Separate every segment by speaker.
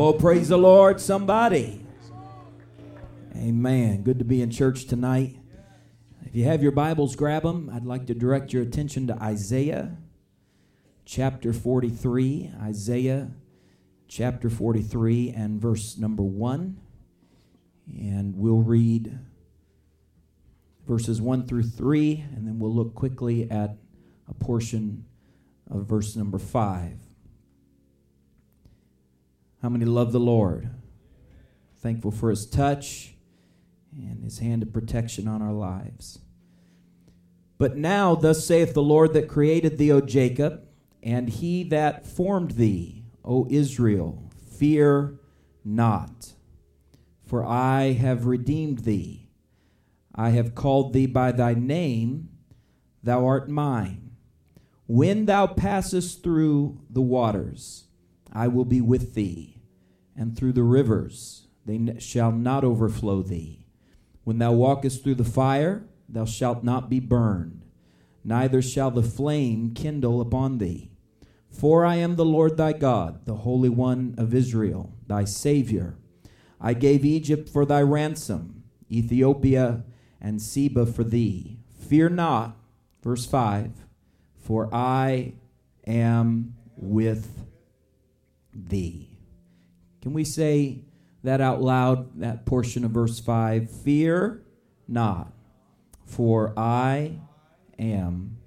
Speaker 1: Oh, praise the Lord, somebody. Amen. Good to be in church tonight. If you have your Bibles, grab them. I'd like to direct your attention to Isaiah chapter 43. Isaiah chapter 43 and verse number 1. And we'll read verses 1 through 3, and then we'll look quickly at a portion of verse number 5. How many love the Lord? Thankful for his touch and his hand of protection on our lives. But now, thus saith the Lord that created thee, O Jacob, and he that formed thee, O Israel, fear not, for I have redeemed thee. I have called thee by thy name, thou art mine. When thou passest through the waters, I will be with thee, and through the rivers they shall not overflow thee. When thou walkest through the fire, thou shalt not be burned, neither shall the flame kindle upon thee. For I am the Lord thy God, the Holy One of Israel, thy Savior. I gave Egypt for thy ransom, Ethiopia and Seba for thee. Fear not, verse 5, for I am with thee. Can we say that out loud, that portion of verse 5? Fear not, for I am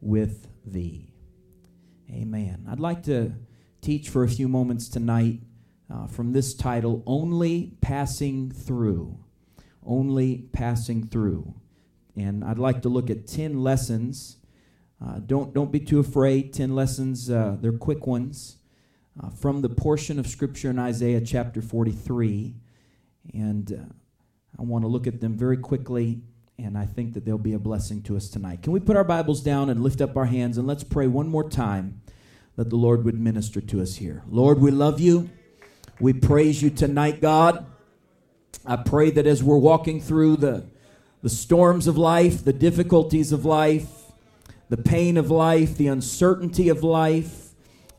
Speaker 1: with thee. Amen. I'd like to teach for a few moments tonight uh, from this title, Only Passing Through. Only Passing Through. And I'd like to look at 10 lessons. Uh, don't, don't be too afraid. 10 lessons, uh, they're quick ones uh, from the portion of Scripture in Isaiah chapter 43. And uh, I want to look at them very quickly, and I think that they'll be a blessing to us tonight. Can we put our Bibles down and lift up our hands and let's pray one more time that the Lord would minister to us here? Lord, we love you. We praise you tonight, God. I pray that as we're walking through the, the storms of life, the difficulties of life, the pain of life, the uncertainty of life,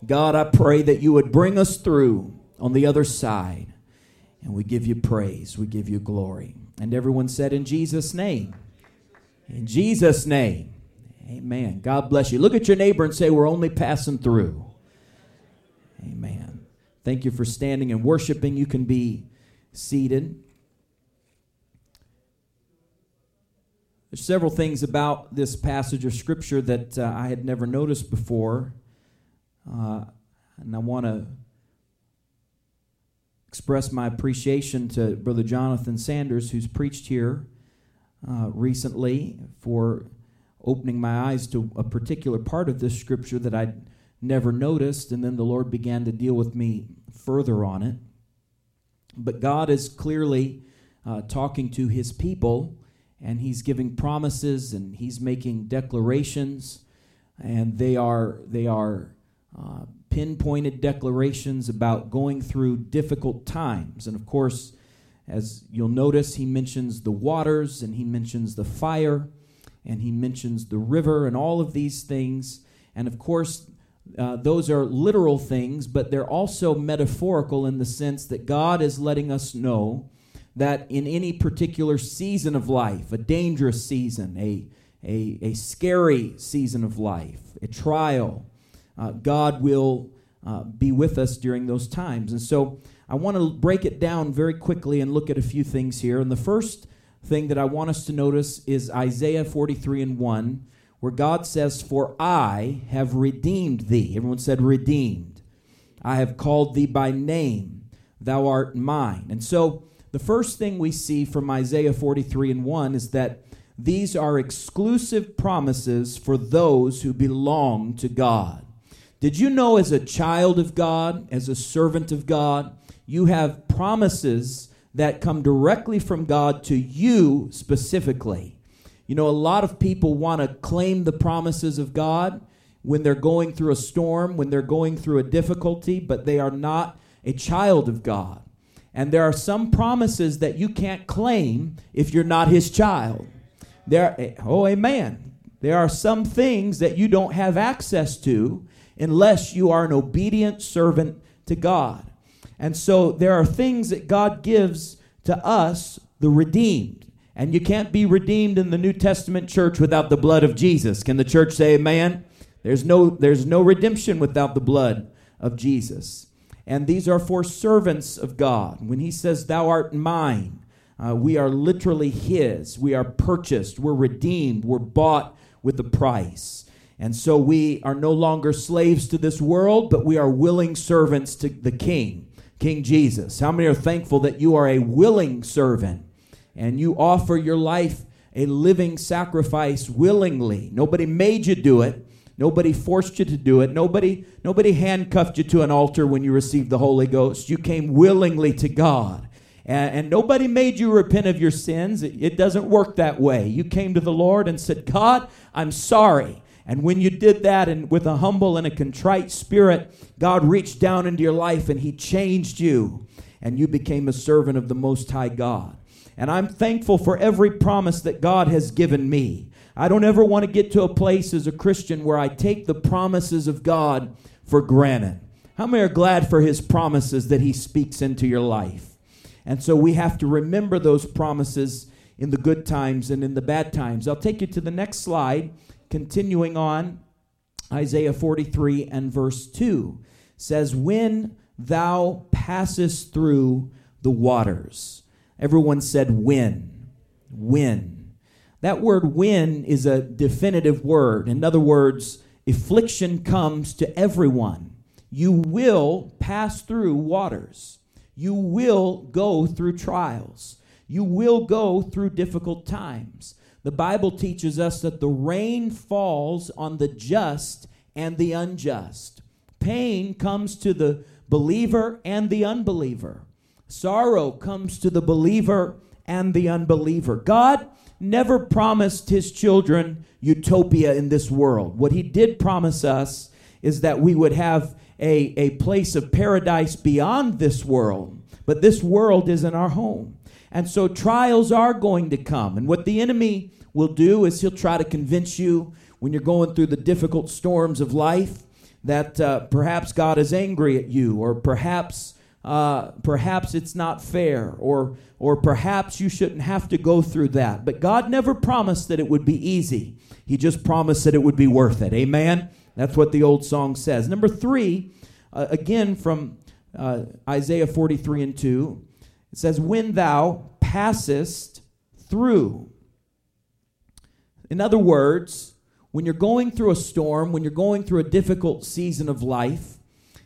Speaker 1: God, I pray that you would bring us through on the other side. And we give you praise, we give you glory. And everyone said, In Jesus' name. In Jesus' name. Amen. God bless you. Look at your neighbor and say, We're only passing through. Amen. Thank you for standing and worshiping. You can be seated. There's several things about this passage of Scripture that uh, I had never noticed before. Uh, and I want to express my appreciation to Brother Jonathan Sanders, who's preached here uh, recently, for opening my eyes to a particular part of this scripture that I'd never noticed, and then the Lord began to deal with me further on it. But God is clearly uh, talking to his people, and he's giving promises and he's making declarations, and they are they are uh, pinpointed declarations about going through difficult times. And of course, as you'll notice, he mentions the waters and he mentions the fire and he mentions the river and all of these things. And of course, uh, those are literal things, but they're also metaphorical in the sense that God is letting us know that in any particular season of life, a dangerous season, a, a, a scary season of life, a trial, uh, God will uh, be with us during those times. And so I want to break it down very quickly and look at a few things here. And the first thing that I want us to notice is Isaiah 43 and 1, where God says, For I have redeemed thee. Everyone said, redeemed. I have called thee by name. Thou art mine. And so the first thing we see from Isaiah 43 and 1 is that these are exclusive promises for those who belong to God. Did you know, as a child of God, as a servant of God, you have promises that come directly from God to you specifically? You know, a lot of people want to claim the promises of God when they're going through a storm, when they're going through a difficulty, but they are not a child of God. And there are some promises that you can't claim if you're not his child. There eh, oh amen. There are some things that you don't have access to unless you are an obedient servant to God. And so there are things that God gives to us, the redeemed. And you can't be redeemed in the New Testament church without the blood of Jesus. Can the church say amen? There's no, there's no redemption without the blood of Jesus. And these are for servants of God. When he says, Thou art mine, uh, we are literally his. We are purchased. We're redeemed. We're bought with a price. And so we are no longer slaves to this world, but we are willing servants to the King, King Jesus. How many are thankful that you are a willing servant and you offer your life a living sacrifice willingly? Nobody made you do it. Nobody forced you to do it. Nobody, nobody handcuffed you to an altar when you received the Holy Ghost. You came willingly to God. And, and nobody made you repent of your sins. It, it doesn't work that way. You came to the Lord and said, God, I'm sorry. And when you did that and with a humble and a contrite spirit, God reached down into your life and He changed you. And you became a servant of the Most High God. And I'm thankful for every promise that God has given me. I don't ever want to get to a place as a Christian where I take the promises of God for granted. How many are glad for His promises that He speaks into your life? And so we have to remember those promises in the good times and in the bad times. I'll take you to the next slide. Continuing on, Isaiah 43 and verse 2 says, When thou passest through the waters. Everyone said, When. When. That word when is a definitive word. In other words, affliction comes to everyone. You will pass through waters. You will go through trials. You will go through difficult times. The Bible teaches us that the rain falls on the just and the unjust. Pain comes to the believer and the unbeliever. Sorrow comes to the believer and the unbeliever. God never promised his children utopia in this world. What he did promise us is that we would have a, a place of paradise beyond this world. But this world isn't our home. And so trials are going to come. And what the enemy will do is he'll try to convince you when you're going through the difficult storms of life that uh, perhaps God is angry at you, or perhaps uh, perhaps it's not fair, or or perhaps you shouldn't have to go through that. But God never promised that it would be easy. He just promised that it would be worth it. Amen. That's what the old song says. Number three, uh, again from uh, Isaiah 43 and 2, it says, When thou passest through. In other words, when you're going through a storm, when you're going through a difficult season of life,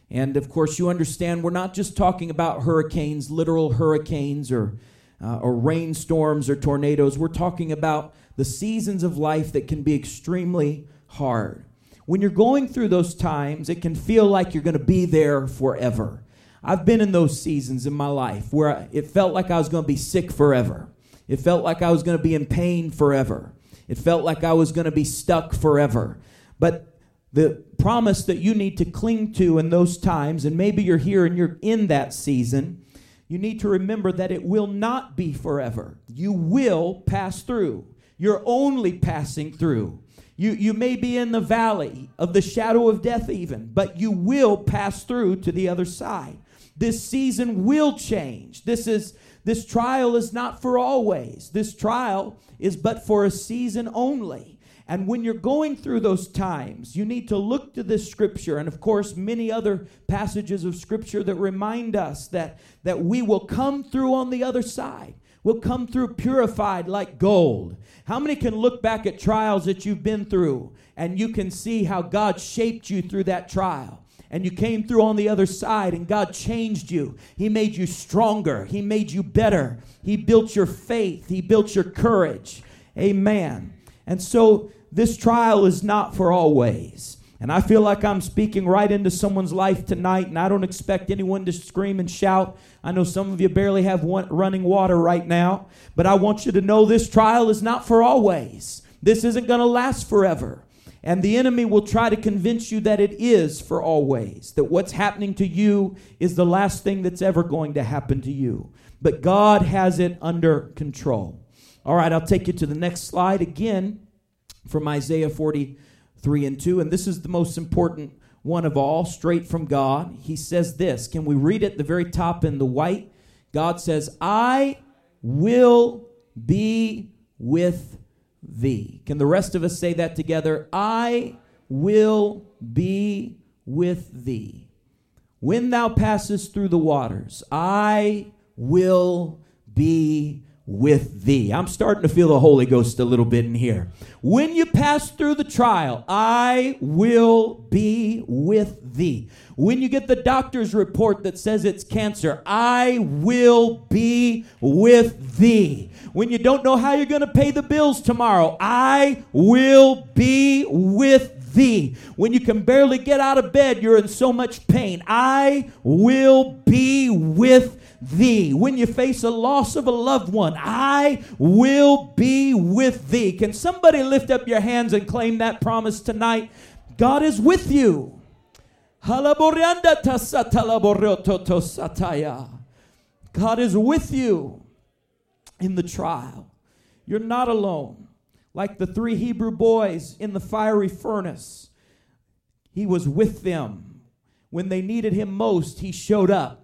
Speaker 1: and of course, you understand we're not just talking about hurricanes, literal hurricanes, or, uh, or rainstorms or tornadoes. We're talking about the seasons of life that can be extremely hard. When you're going through those times, it can feel like you're going to be there forever. I've been in those seasons in my life where it felt like I was going to be sick forever. It felt like I was going to be in pain forever. It felt like I was going to be stuck forever. But the promise that you need to cling to in those times, and maybe you're here and you're in that season, you need to remember that it will not be forever. You will pass through. You're only passing through. You, you may be in the valley of the shadow of death, even, but you will pass through to the other side. This season will change. This is this trial is not for always. This trial is but for a season only. And when you're going through those times, you need to look to this scripture and, of course, many other passages of scripture that remind us that, that we will come through on the other side. We'll come through purified like gold. How many can look back at trials that you've been through and you can see how God shaped you through that trial? And you came through on the other side and God changed you. He made you stronger. He made you better. He built your faith. He built your courage. Amen. And so this trial is not for always. And I feel like I'm speaking right into someone's life tonight, and I don't expect anyone to scream and shout. I know some of you barely have one, running water right now, but I want you to know this trial is not for always. This isn't going to last forever. And the enemy will try to convince you that it is for always, that what's happening to you is the last thing that's ever going to happen to you. But God has it under control. All right, I'll take you to the next slide again from Isaiah 43 and 2. And this is the most important one of all, straight from God. He says this. Can we read it at the very top in the white? God says, I will be with thee. Can the rest of us say that together? I will be with thee. When thou passest through the waters, I will be with thee. I'm starting to feel the Holy Ghost a little bit in here. When you pass through the trial, I will be with thee. When you get the doctor's report that says it's cancer, I will be with thee. When you don't know how you're going to pay the bills tomorrow, I will be with thee. When you can barely get out of bed, you're in so much pain, I will be with thee. When you face a loss of a loved one, I will be with thee. Can somebody lift up your hands and claim that promise tonight? God is with you. God is with you in the trial. You're not alone. Like the three Hebrew boys in the fiery furnace, He was with them. When they needed Him most, He showed up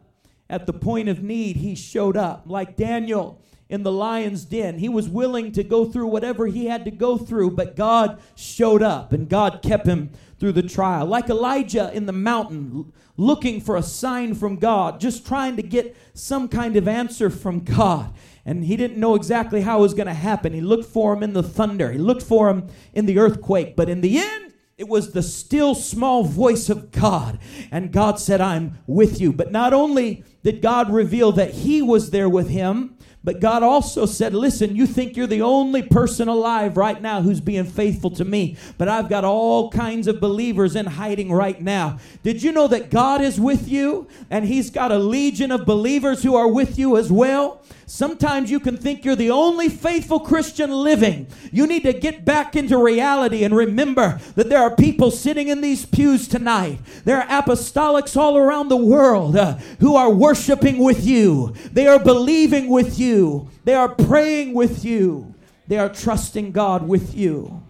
Speaker 1: at the point of need, he showed up. Like Daniel in the lion's den, he was willing to go through whatever he had to go through, but God showed up and God kept him through the trial. Like Elijah in the mountain, looking for a sign from God, just trying to get some kind of answer from God. And he didn't know exactly how it was going to happen. He looked for him in the thunder, he looked for him in the earthquake, but in the end, it was the still small voice of God. And God said, I'm with you. But not only did God reveal that He was there with him, but God also said, Listen, you think you're the only person alive right now who's being faithful to me, but I've got all kinds of believers in hiding right now. Did you know that God is with you and He's got a legion of believers who are with you as well? Sometimes you can think you're the only faithful Christian living. You need to get back into reality and remember that there are people sitting in these pews tonight. There are apostolics all around the world uh, who are worshiping with you. They are believing with you. They are praying with you. They are trusting God with you.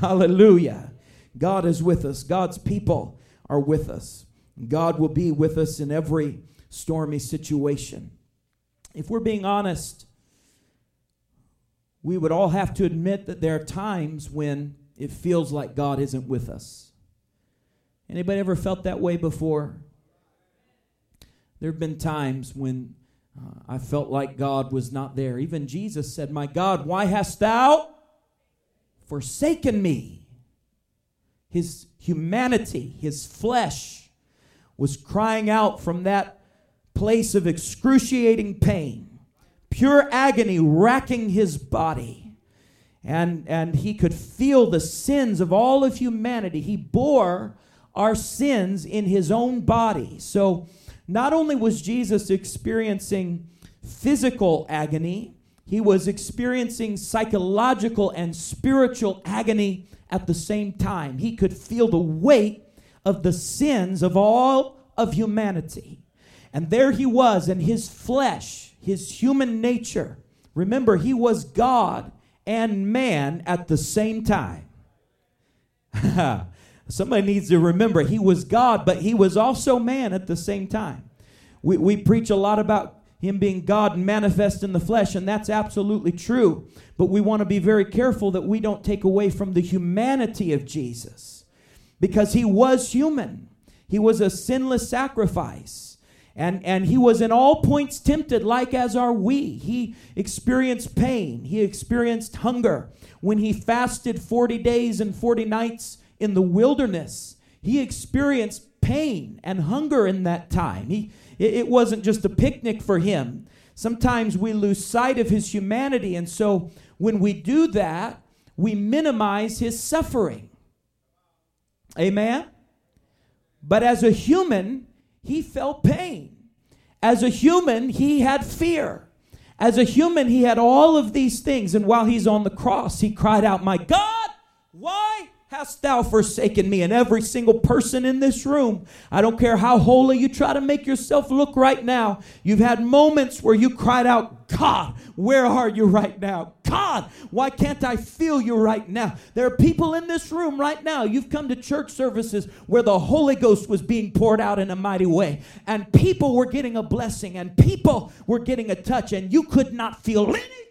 Speaker 1: Hallelujah. God is with us. God's people are with us. God will be with us in every stormy situation if we're being honest, we would all have to admit that there are times when it feels like God isn't with us. Anybody ever felt that way before? There have been times when I felt like God was not there. Even Jesus said, My God, why hast thou forsaken me? His humanity, his flesh, was crying out from that place of excruciating pain, pure agony racking his body. And, and he could feel the sins of all of humanity. He bore our sins in his own body. So not only was Jesus experiencing physical agony, he was experiencing psychological and spiritual agony at the same time. He could feel the weight of the sins of all of humanity. And there he was in his flesh, his human nature. Remember, he was God and man at the same time. Somebody needs to remember he was God, but he was also man at the same time. We, we preach a lot about him being God manifest in the flesh, and that's absolutely true. But we want to be very careful that we don't take away from the humanity of Jesus because he was human, he was a sinless sacrifice. And, and he was in all points tempted, like as are we. He experienced pain, he experienced hunger. When he fasted 40 days and 40 nights in the wilderness, he experienced pain and hunger in that time. He, it, wasn't just a picnic for him. Sometimes we lose sight of his humanity, and so when we do that, we minimize his suffering. Amen? But as a human, he felt pain. As a human, he had fear. As a human, he had all of these things. And while he's on the cross, he cried out, My God, why hast thou forsaken me? And every single person in this room, I don't care how holy you try to make yourself look right now, you've had moments where you cried out, God, where are you right now? God, why can't I feel you right now? There are people in this room right now. You've come to church services where the Holy Ghost was being poured out in a mighty way, and people were getting a blessing, and people were getting a touch, and you could not feel anything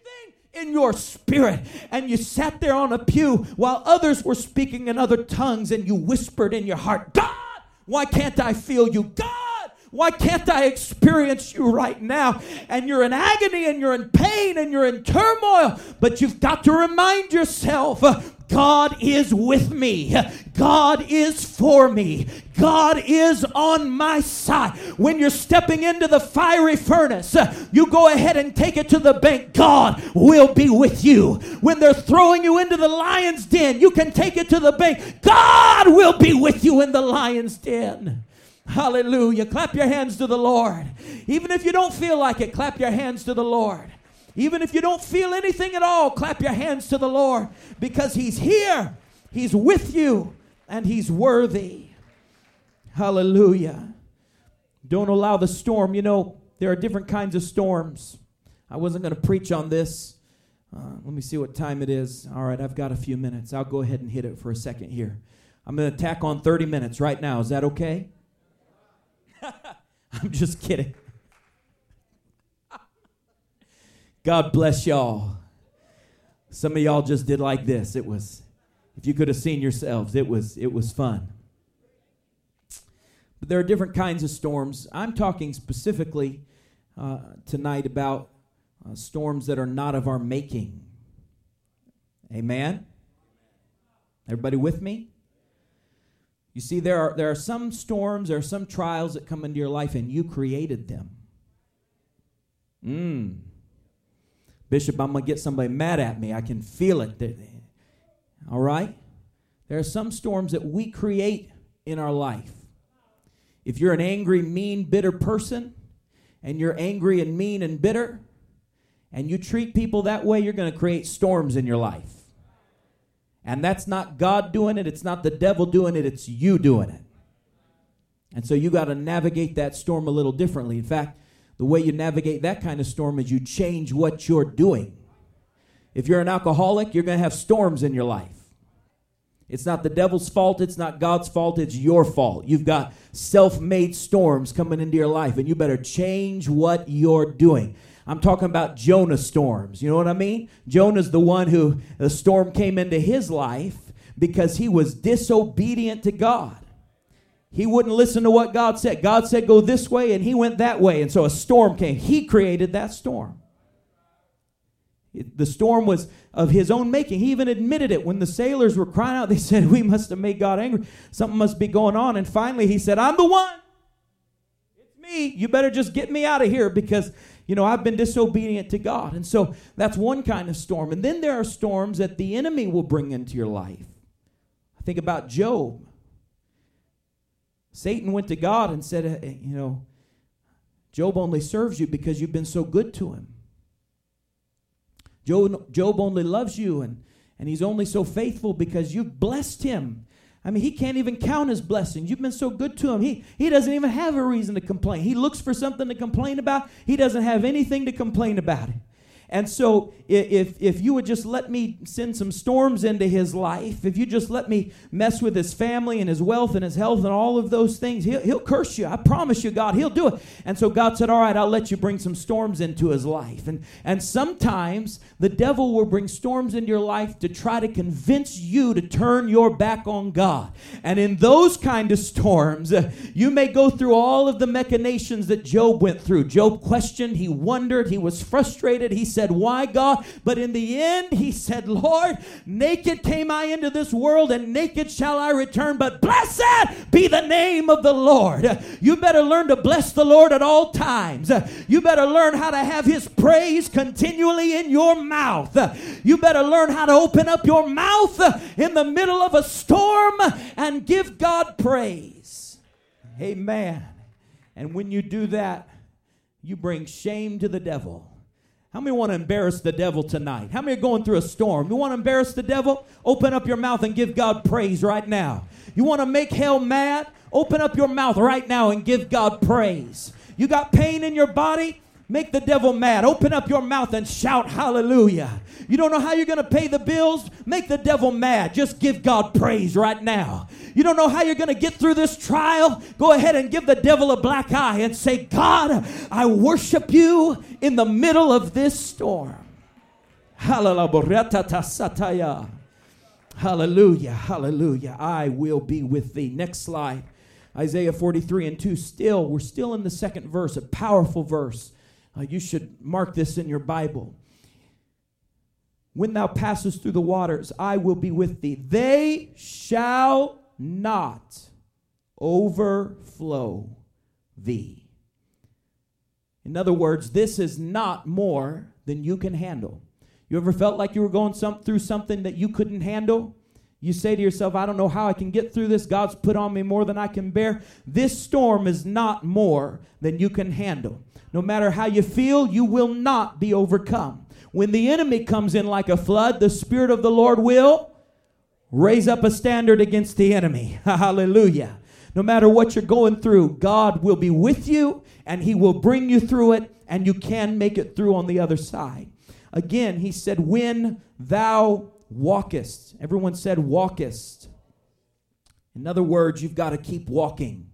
Speaker 1: in your spirit and you sat there on a pew while others were speaking in other tongues and you whispered in your heart, God, why can't I feel you? God, why can't I experience you right now? And you're in agony and you're in pain and you're in turmoil, but you've got to remind yourself God is with me. God is for me. God is on my side. When you're stepping into the fiery furnace, you go ahead and take it to the bank. God will be with you. When they're throwing you into the lion's den, you can take it to the bank. God will be with you in the lion's den. Hallelujah. Clap your hands to the Lord. Even if you don't feel like it, clap your hands to the Lord. Even if you don't feel anything at all, clap your hands to the Lord because He's here, He's with you, and He's worthy. Hallelujah. Don't allow the storm. You know, there are different kinds of storms. I wasn't going to preach on this. Uh, let me see what time it is. All right, I've got a few minutes. I'll go ahead and hit it for a second here. I'm going to tack on 30 minutes right now. Is that okay? I'm just kidding. God bless y'all. Some of y'all just did like this. It was, if you could have seen yourselves, it was, it was fun. But there are different kinds of storms. I'm talking specifically uh, tonight about uh, storms that are not of our making. Amen? Everybody with me? You see, there are, there are some storms, there are some trials that come into your life, and you created them. Mmm. Bishop, I'm going to get somebody mad at me. I can feel it. All right? There are some storms that we create in our life. If you're an angry, mean, bitter person, and you're angry and mean and bitter, and you treat people that way, you're going to create storms in your life. And that's not God doing it, it's not the devil doing it, it's you doing it. And so you got to navigate that storm a little differently. In fact, the way you navigate that kind of storm is you change what you're doing. If you're an alcoholic, you're going to have storms in your life. It's not the devil's fault. It's not God's fault. It's your fault. You've got self made storms coming into your life, and you better change what you're doing. I'm talking about Jonah storms. You know what I mean? Jonah's the one who the storm came into his life because he was disobedient to God. He wouldn't listen to what God said. God said, go this way, and he went that way. And so a storm came. He created that storm. The storm was of his own making. He even admitted it when the sailors were crying out. They said, We must have made God angry. Something must be going on. And finally, he said, I'm the one. It's me. You better just get me out of here because, you know, I've been disobedient to God. And so that's one kind of storm. And then there are storms that the enemy will bring into your life. I think about Job. Satan went to God and said, You know, Job only serves you because you've been so good to him. Job, Job only loves you and, and he's only so faithful because you've blessed him. I mean, he can't even count his blessings. You've been so good to him. He, he doesn't even have a reason to complain. He looks for something to complain about. He doesn't have anything to complain about. And so, if, if you would just let me send some storms into his life, if you just let me mess with his family and his wealth and his health and all of those things, he'll, he'll curse you. I promise you, God, he'll do it. And so, God said, All right, I'll let you bring some storms into his life. And, and sometimes the devil will bring storms into your life to try to convince you to turn your back on God. And in those kind of storms, you may go through all of the machinations that Job went through. Job questioned, he wondered, he was frustrated, he said, said, Why, God? But in the end, he said, Lord, naked came I into this world, and naked shall I return. But blessed be the name of the Lord. You better learn to bless the Lord at all times. You better learn how to have his praise continually in your mouth. You better learn how to open up your mouth in the middle of a storm and give God praise. Amen. And when you do that, you bring shame to the devil How many want to embarrass the devil tonight? How many are going through a storm? You want to embarrass the devil? Open up your mouth and give God praise right now. You want to make hell mad? Open up your mouth right now and give God praise. You got pain in your body? Make the devil mad. Open up your mouth and shout hallelujah. You don't know how you're going to pay the bills? Make the devil mad. Just give God praise right now. You don't know how you're going to get through this trial? Go ahead and give the devil a black eye and say, God, I worship you in the middle of this storm. Hallelujah. Hallelujah. Hallelujah. I will be with thee. Next slide. Isaiah 43 and 2. Still, we're still in the second verse, a powerful verse. Uh, you should mark this in your Bible. When thou passest through the waters, I will be with thee. They shall not overflow thee. In other words, this is not more than you can handle. You ever felt like you were going some, through something that you couldn't handle? You say to yourself, I don't know how I can get through this. God's put on me more than I can bear. This storm is not more than you can handle. No matter how you feel, you will not be overcome. When the enemy comes in like a flood, the Spirit of the Lord will raise up a standard against the enemy. Hallelujah. No matter what you're going through, God will be with you and He will bring you through it, and you can make it through on the other side. Again, He said, When thou walkest, everyone said, walkest. In other words, you've got to keep walking.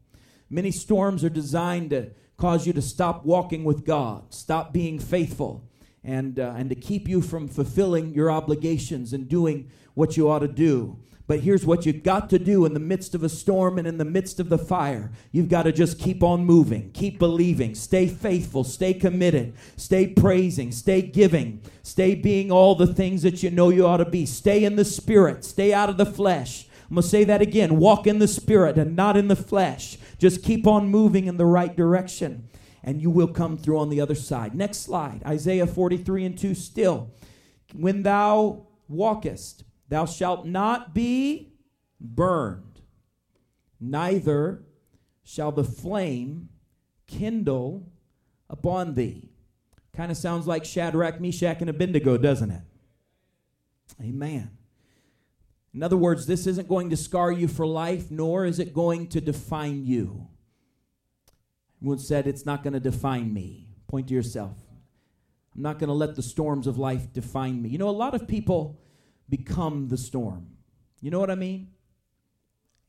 Speaker 1: Many storms are designed to cause you to stop walking with God, stop being faithful, and, uh, and to keep you from fulfilling your obligations and doing what you ought to do. But here's what you've got to do in the midst of a storm and in the midst of the fire. You've got to just keep on moving, keep believing, stay faithful, stay committed, stay praising, stay giving, stay being all the things that you know you ought to be. Stay in the spirit, stay out of the flesh. I'm going to say that again walk in the spirit and not in the flesh. Just keep on moving in the right direction, and you will come through on the other side. Next slide Isaiah 43 and 2 still. When thou walkest, thou shalt not be burned, neither shall the flame kindle upon thee. Kind of sounds like Shadrach, Meshach, and Abednego, doesn't it? Amen. In other words, this isn't going to scar you for life, nor is it going to define you. Everyone said, It's not going to define me. Point to yourself. I'm not going to let the storms of life define me. You know, a lot of people become the storm. You know what I mean?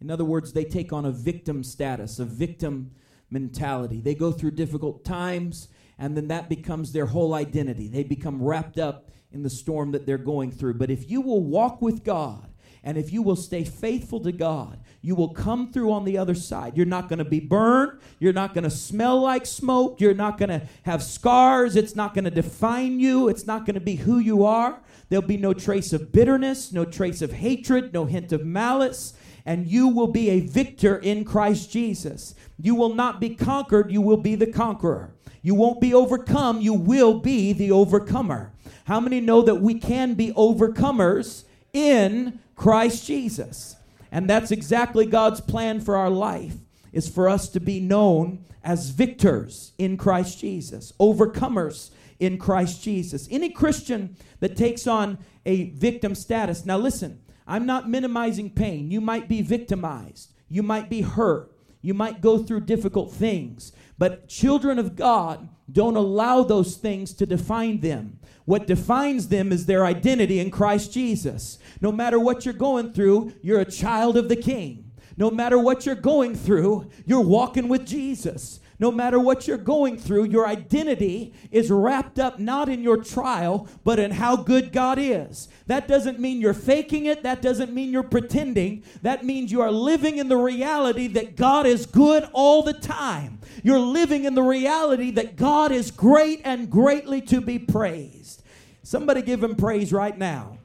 Speaker 1: In other words, they take on a victim status, a victim mentality. They go through difficult times, and then that becomes their whole identity. They become wrapped up in the storm that they're going through. But if you will walk with God, and if you will stay faithful to God, you will come through on the other side. You're not going to be burned. You're not going to smell like smoke. You're not going to have scars. It's not going to define you. It's not going to be who you are. There'll be no trace of bitterness, no trace of hatred, no hint of malice. And you will be a victor in Christ Jesus. You will not be conquered, you will be the conqueror. You won't be overcome, you will be the overcomer. How many know that we can be overcomers in Christ Jesus. And that's exactly God's plan for our life is for us to be known as victors in Christ Jesus, overcomers in Christ Jesus. Any Christian that takes on a victim status. Now listen, I'm not minimizing pain. You might be victimized. You might be hurt. You might go through difficult things. But children of God don't allow those things to define them. What defines them is their identity in Christ Jesus. No matter what you're going through, you're a child of the King. No matter what you're going through, you're walking with Jesus. No matter what you're going through, your identity is wrapped up not in your trial, but in how good God is. That doesn't mean you're faking it. That doesn't mean you're pretending. That means you are living in the reality that God is good all the time. You're living in the reality that God is great and greatly to be praised. Somebody give him praise right now.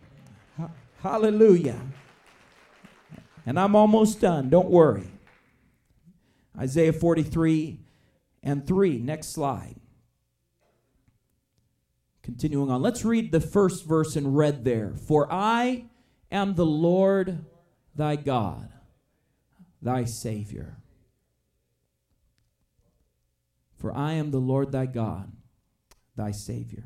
Speaker 1: Hallelujah. And I'm almost done. Don't worry. Isaiah 43 and 3. Next slide. Continuing on. Let's read the first verse in red there. For I am the Lord thy God, thy Savior. For I am the Lord thy God, thy Savior.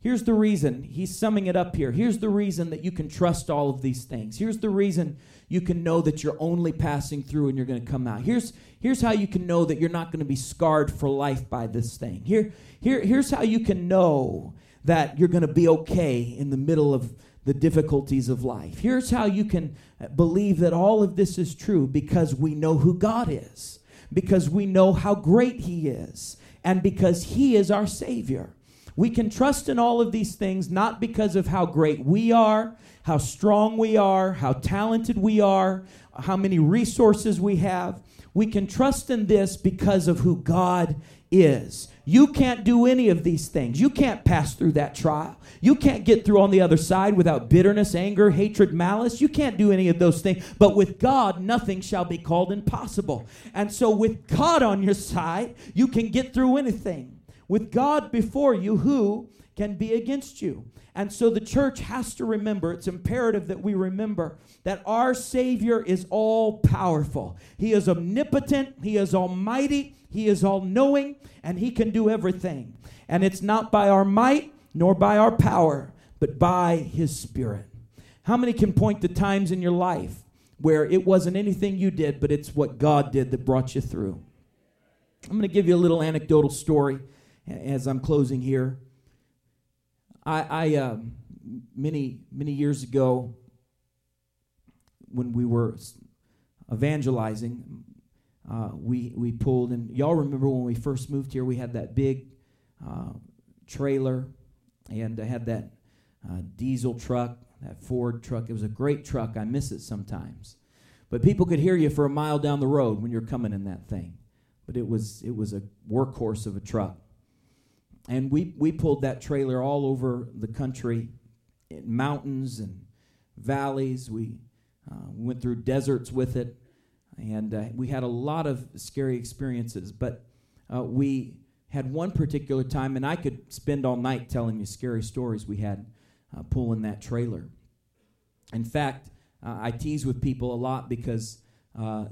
Speaker 1: Here's the reason. He's summing it up here. Here's the reason that you can trust all of these things. Here's the reason you can know that you're only passing through and you're going to come out. Here's, here's how you can know that you're not going to be scarred for life by this thing. Here, here, here's how you can know that you're going to be okay in the middle of the difficulties of life. Here's how you can believe that all of this is true because we know who God is, because we know how great He is, and because He is our Savior. We can trust in all of these things not because of how great we are, how strong we are, how talented we are, how many resources we have. We can trust in this because of who God is. You can't do any of these things. You can't pass through that trial. You can't get through on the other side without bitterness, anger, hatred, malice. You can't do any of those things. But with God, nothing shall be called impossible. And so, with God on your side, you can get through anything. With God before you, who can be against you? And so the church has to remember, it's imperative that we remember that our Savior is all powerful. He is omnipotent, He is almighty, He is all knowing, and He can do everything. And it's not by our might nor by our power, but by His Spirit. How many can point to times in your life where it wasn't anything you did, but it's what God did that brought you through? I'm going to give you a little anecdotal story as I'm closing here. I, I uh, many many years ago, when we were evangelizing, uh, we we pulled and y'all remember when we first moved here, we had that big uh, trailer, and I had that uh, diesel truck, that Ford truck. It was a great truck. I miss it sometimes, but people could hear you for a mile down the road when you're coming in that thing. But it was it was a workhorse of a truck and we, we pulled that trailer all over the country in mountains and valleys. We uh, went through deserts with it, and uh, we had a lot of scary experiences. But uh, we had one particular time, and I could spend all night telling you scary stories we had uh, pulling that trailer. In fact, uh, I tease with people a lot because uh,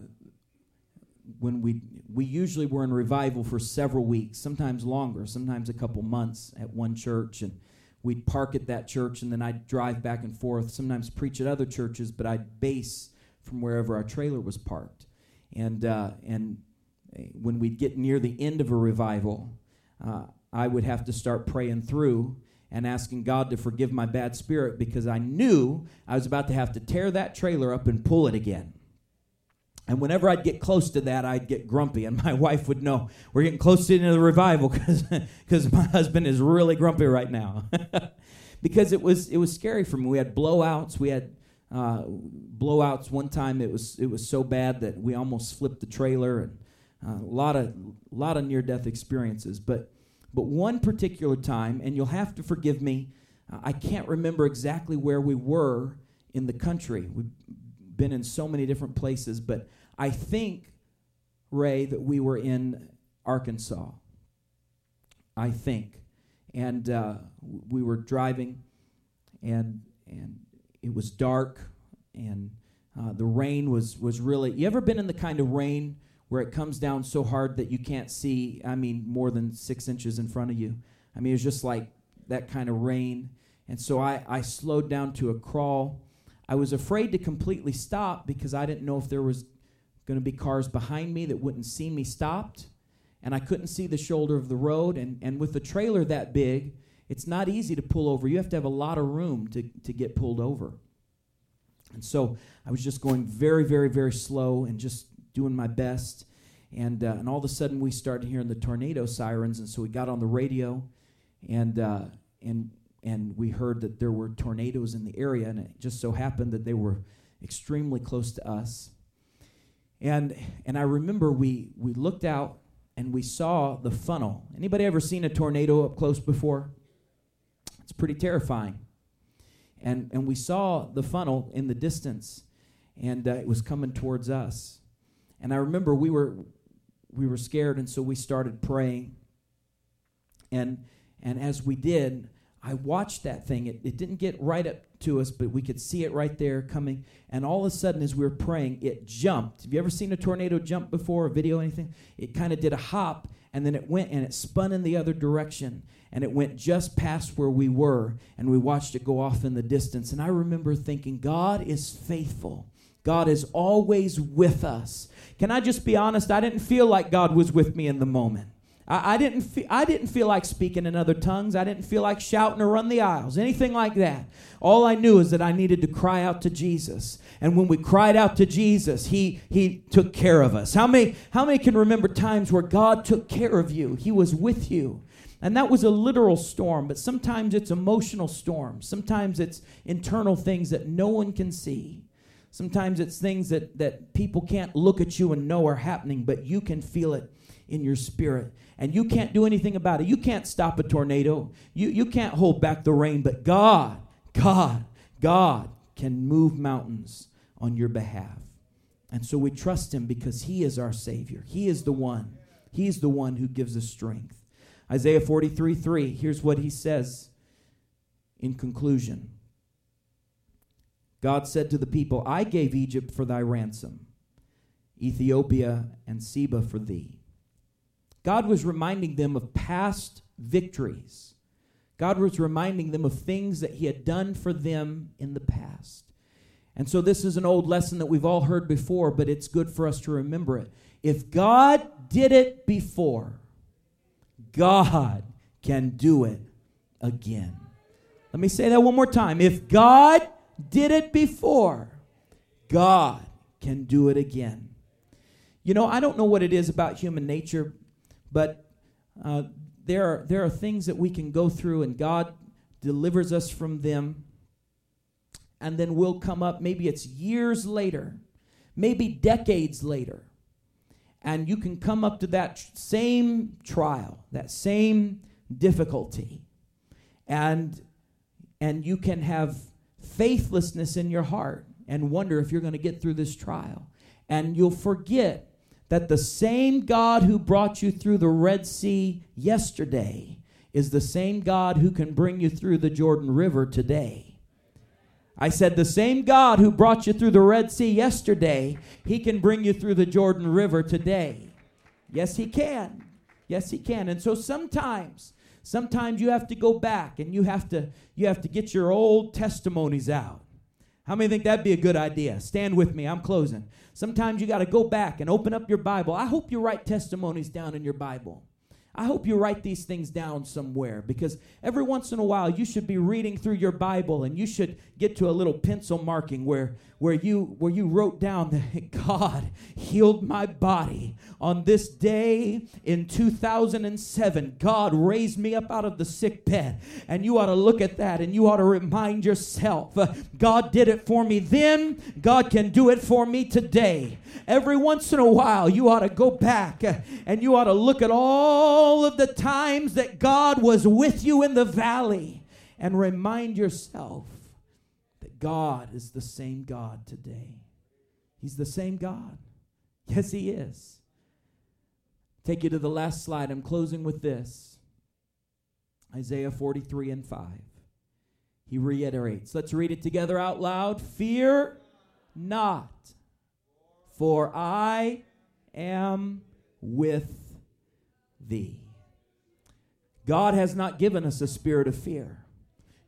Speaker 1: when we we usually were in revival for several weeks, sometimes longer, sometimes a couple months at one church, and we'd park at that church, and then I'd drive back and forth. Sometimes preach at other churches, but I'd base from wherever our trailer was parked, and uh, and eh, when we'd get near the end of a revival, uh, I would have to start praying through and asking God to forgive my bad spirit because I knew I was about to have to tear that trailer up and pull it again. And whenever I'd get close to that, I'd get grumpy. And my wife would know we're getting close to the revival because my husband is really grumpy right now. because it was, it was scary for me. We had blowouts. We had uh, blowouts one time. It was, it was so bad that we almost flipped the trailer. And uh, a lot of, lot of near death experiences. But, but one particular time, and you'll have to forgive me, uh, I can't remember exactly where we were in the country. We've been in so many different places, but I think, Ray, that we were in Arkansas. I think. And uh, we were driving, and, and it was dark, and uh, the rain was, was really. You ever been in the kind of rain where it comes down so hard that you can't see, I mean, more than six inches in front of you? I mean, it was just like that kind of rain. And so I, I slowed down to a crawl. I was afraid to completely stop because I didn't know if there was going to be cars behind me that wouldn't see me stopped, and I couldn't see the shoulder of the road. And, and with a trailer that big, it's not easy to pull over. You have to have a lot of room to, to get pulled over. And so I was just going very, very, very slow and just doing my best. And, uh, and all of a sudden, we started hearing the tornado sirens. And so we got on the radio, and, uh, and, and we heard that there were tornadoes in the area. And it just so happened that they were extremely close to us. And and I remember we we looked out and we saw the funnel. Anybody ever seen a tornado up close before? It's pretty terrifying. And and we saw the funnel in the distance, and uh, it was coming towards us. And I remember we were we were scared, and so we started praying. And and as we did, I watched that thing. It, it didn't get right up to us, but we could see it right there coming. And all of a sudden, as we were praying, it jumped. Have you ever seen a tornado jump before, a video, anything? It kind of did a hop, and then it went and it spun in the other direction. And it went just past where we were, and we watched it go off in the distance. And I remember thinking, God is faithful. God is always with us. Can I just be honest? I didn't feel like God was with me in the moment. I, I didn't fe- I didn't feel like speaking in other tongues. I didn't feel like shouting or run the aisles, anything like that. All I knew is that I needed to cry out to Jesus. And when we cried out to Jesus, he, he took care of us. How many, how many can remember times where God took care of you? He was with you. And that was a literal storm, but sometimes it's emotional storms. Sometimes it's internal things that no one can see. Sometimes it's things that, that people can't look at you and know are happening, but you can feel it in your spirit. And you can't do anything about it. You can't stop a tornado. You, you can't hold back the rain, but God, God, God can move mountains on your behalf. And so we trust him because he is our Savior. He is the one. He's the one who gives us strength. Isaiah 43 3, here's what he says in conclusion God said to the people, I gave Egypt for thy ransom, Ethiopia and Seba for thee. God was reminding them of past victories. God was reminding them of things that He had done for them in the past. And so, this is an old lesson that we've all heard before, but it's good for us to remember it. If God did it before, God can do it again. Let me say that one more time. If God did it before, God can do it again. You know, I don't know what it is about human nature, but uh, there, are, there are things that we can go through, and God delivers us from them. And then we'll come up, maybe it's years later, maybe decades later, and you can come up to that same trial, that same difficulty, and, and you can have faithlessness in your heart and wonder if you're going to get through this trial. And you'll forget that the same God who brought you through the Red Sea yesterday is the same God who can bring you through the Jordan River today. I said, the same God who brought you through the Red Sea yesterday, he can bring you through the Jordan River today. Yes, he can. Yes, he can. And so sometimes, sometimes you have to go back and you have to you have to get your old testimonies out. How many think that'd be a good idea? Stand with me. I'm closing. Sometimes you got to go back and open up your Bible. I hope you write testimonies down in your Bible. I hope you write these things down somewhere because every once in a while you should be reading through your Bible and you should get to a little pencil marking where, where, you, where you wrote down that God healed my body on this day in 2007. God raised me up out of the sick bed. And you ought to look at that and you ought to remind yourself uh, God did it for me then, God can do it for me today. Every once in a while you ought to go back uh, and you ought to look at all all of the times that God was with you in the valley and remind yourself that God is the same God today. He's the same God. Yes, He is. Take you to the last slide. I'm closing with this Isaiah 43 and 5. He reiterates. Let's read it together out loud. Fear not, for I am with thee. God has not given us a spirit of fear.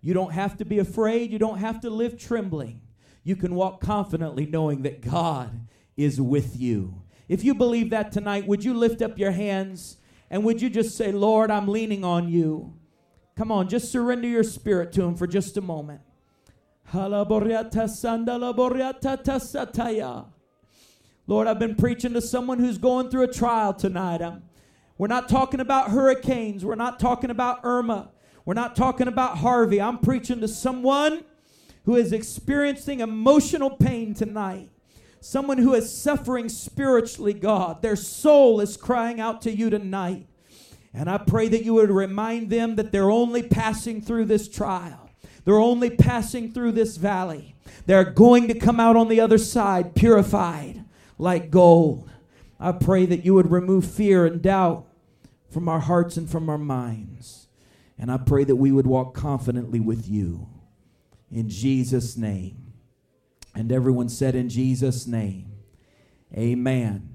Speaker 1: You don't have to be afraid. You don't have to live trembling. You can walk confidently knowing that God is with you. If you believe that tonight, would you lift up your hands and would you just say, Lord, I'm leaning on you? Come on, just surrender your spirit to Him for just a moment. Lord, I've been preaching to someone who's going through a trial tonight. I'm, we're not talking about hurricanes. We're not talking about Irma. We're not talking about Harvey. I'm preaching to someone who is experiencing emotional pain tonight. Someone who is suffering spiritually, God. Their soul is crying out to you tonight. And I pray that you would remind them that they're only passing through this trial. They're only passing through this valley. They're going to come out on the other side purified like gold. I pray that you would remove fear and doubt from our hearts and from our minds. And I pray that we would walk confidently with you. In Jesus' name. And everyone said, In Jesus' name. Amen.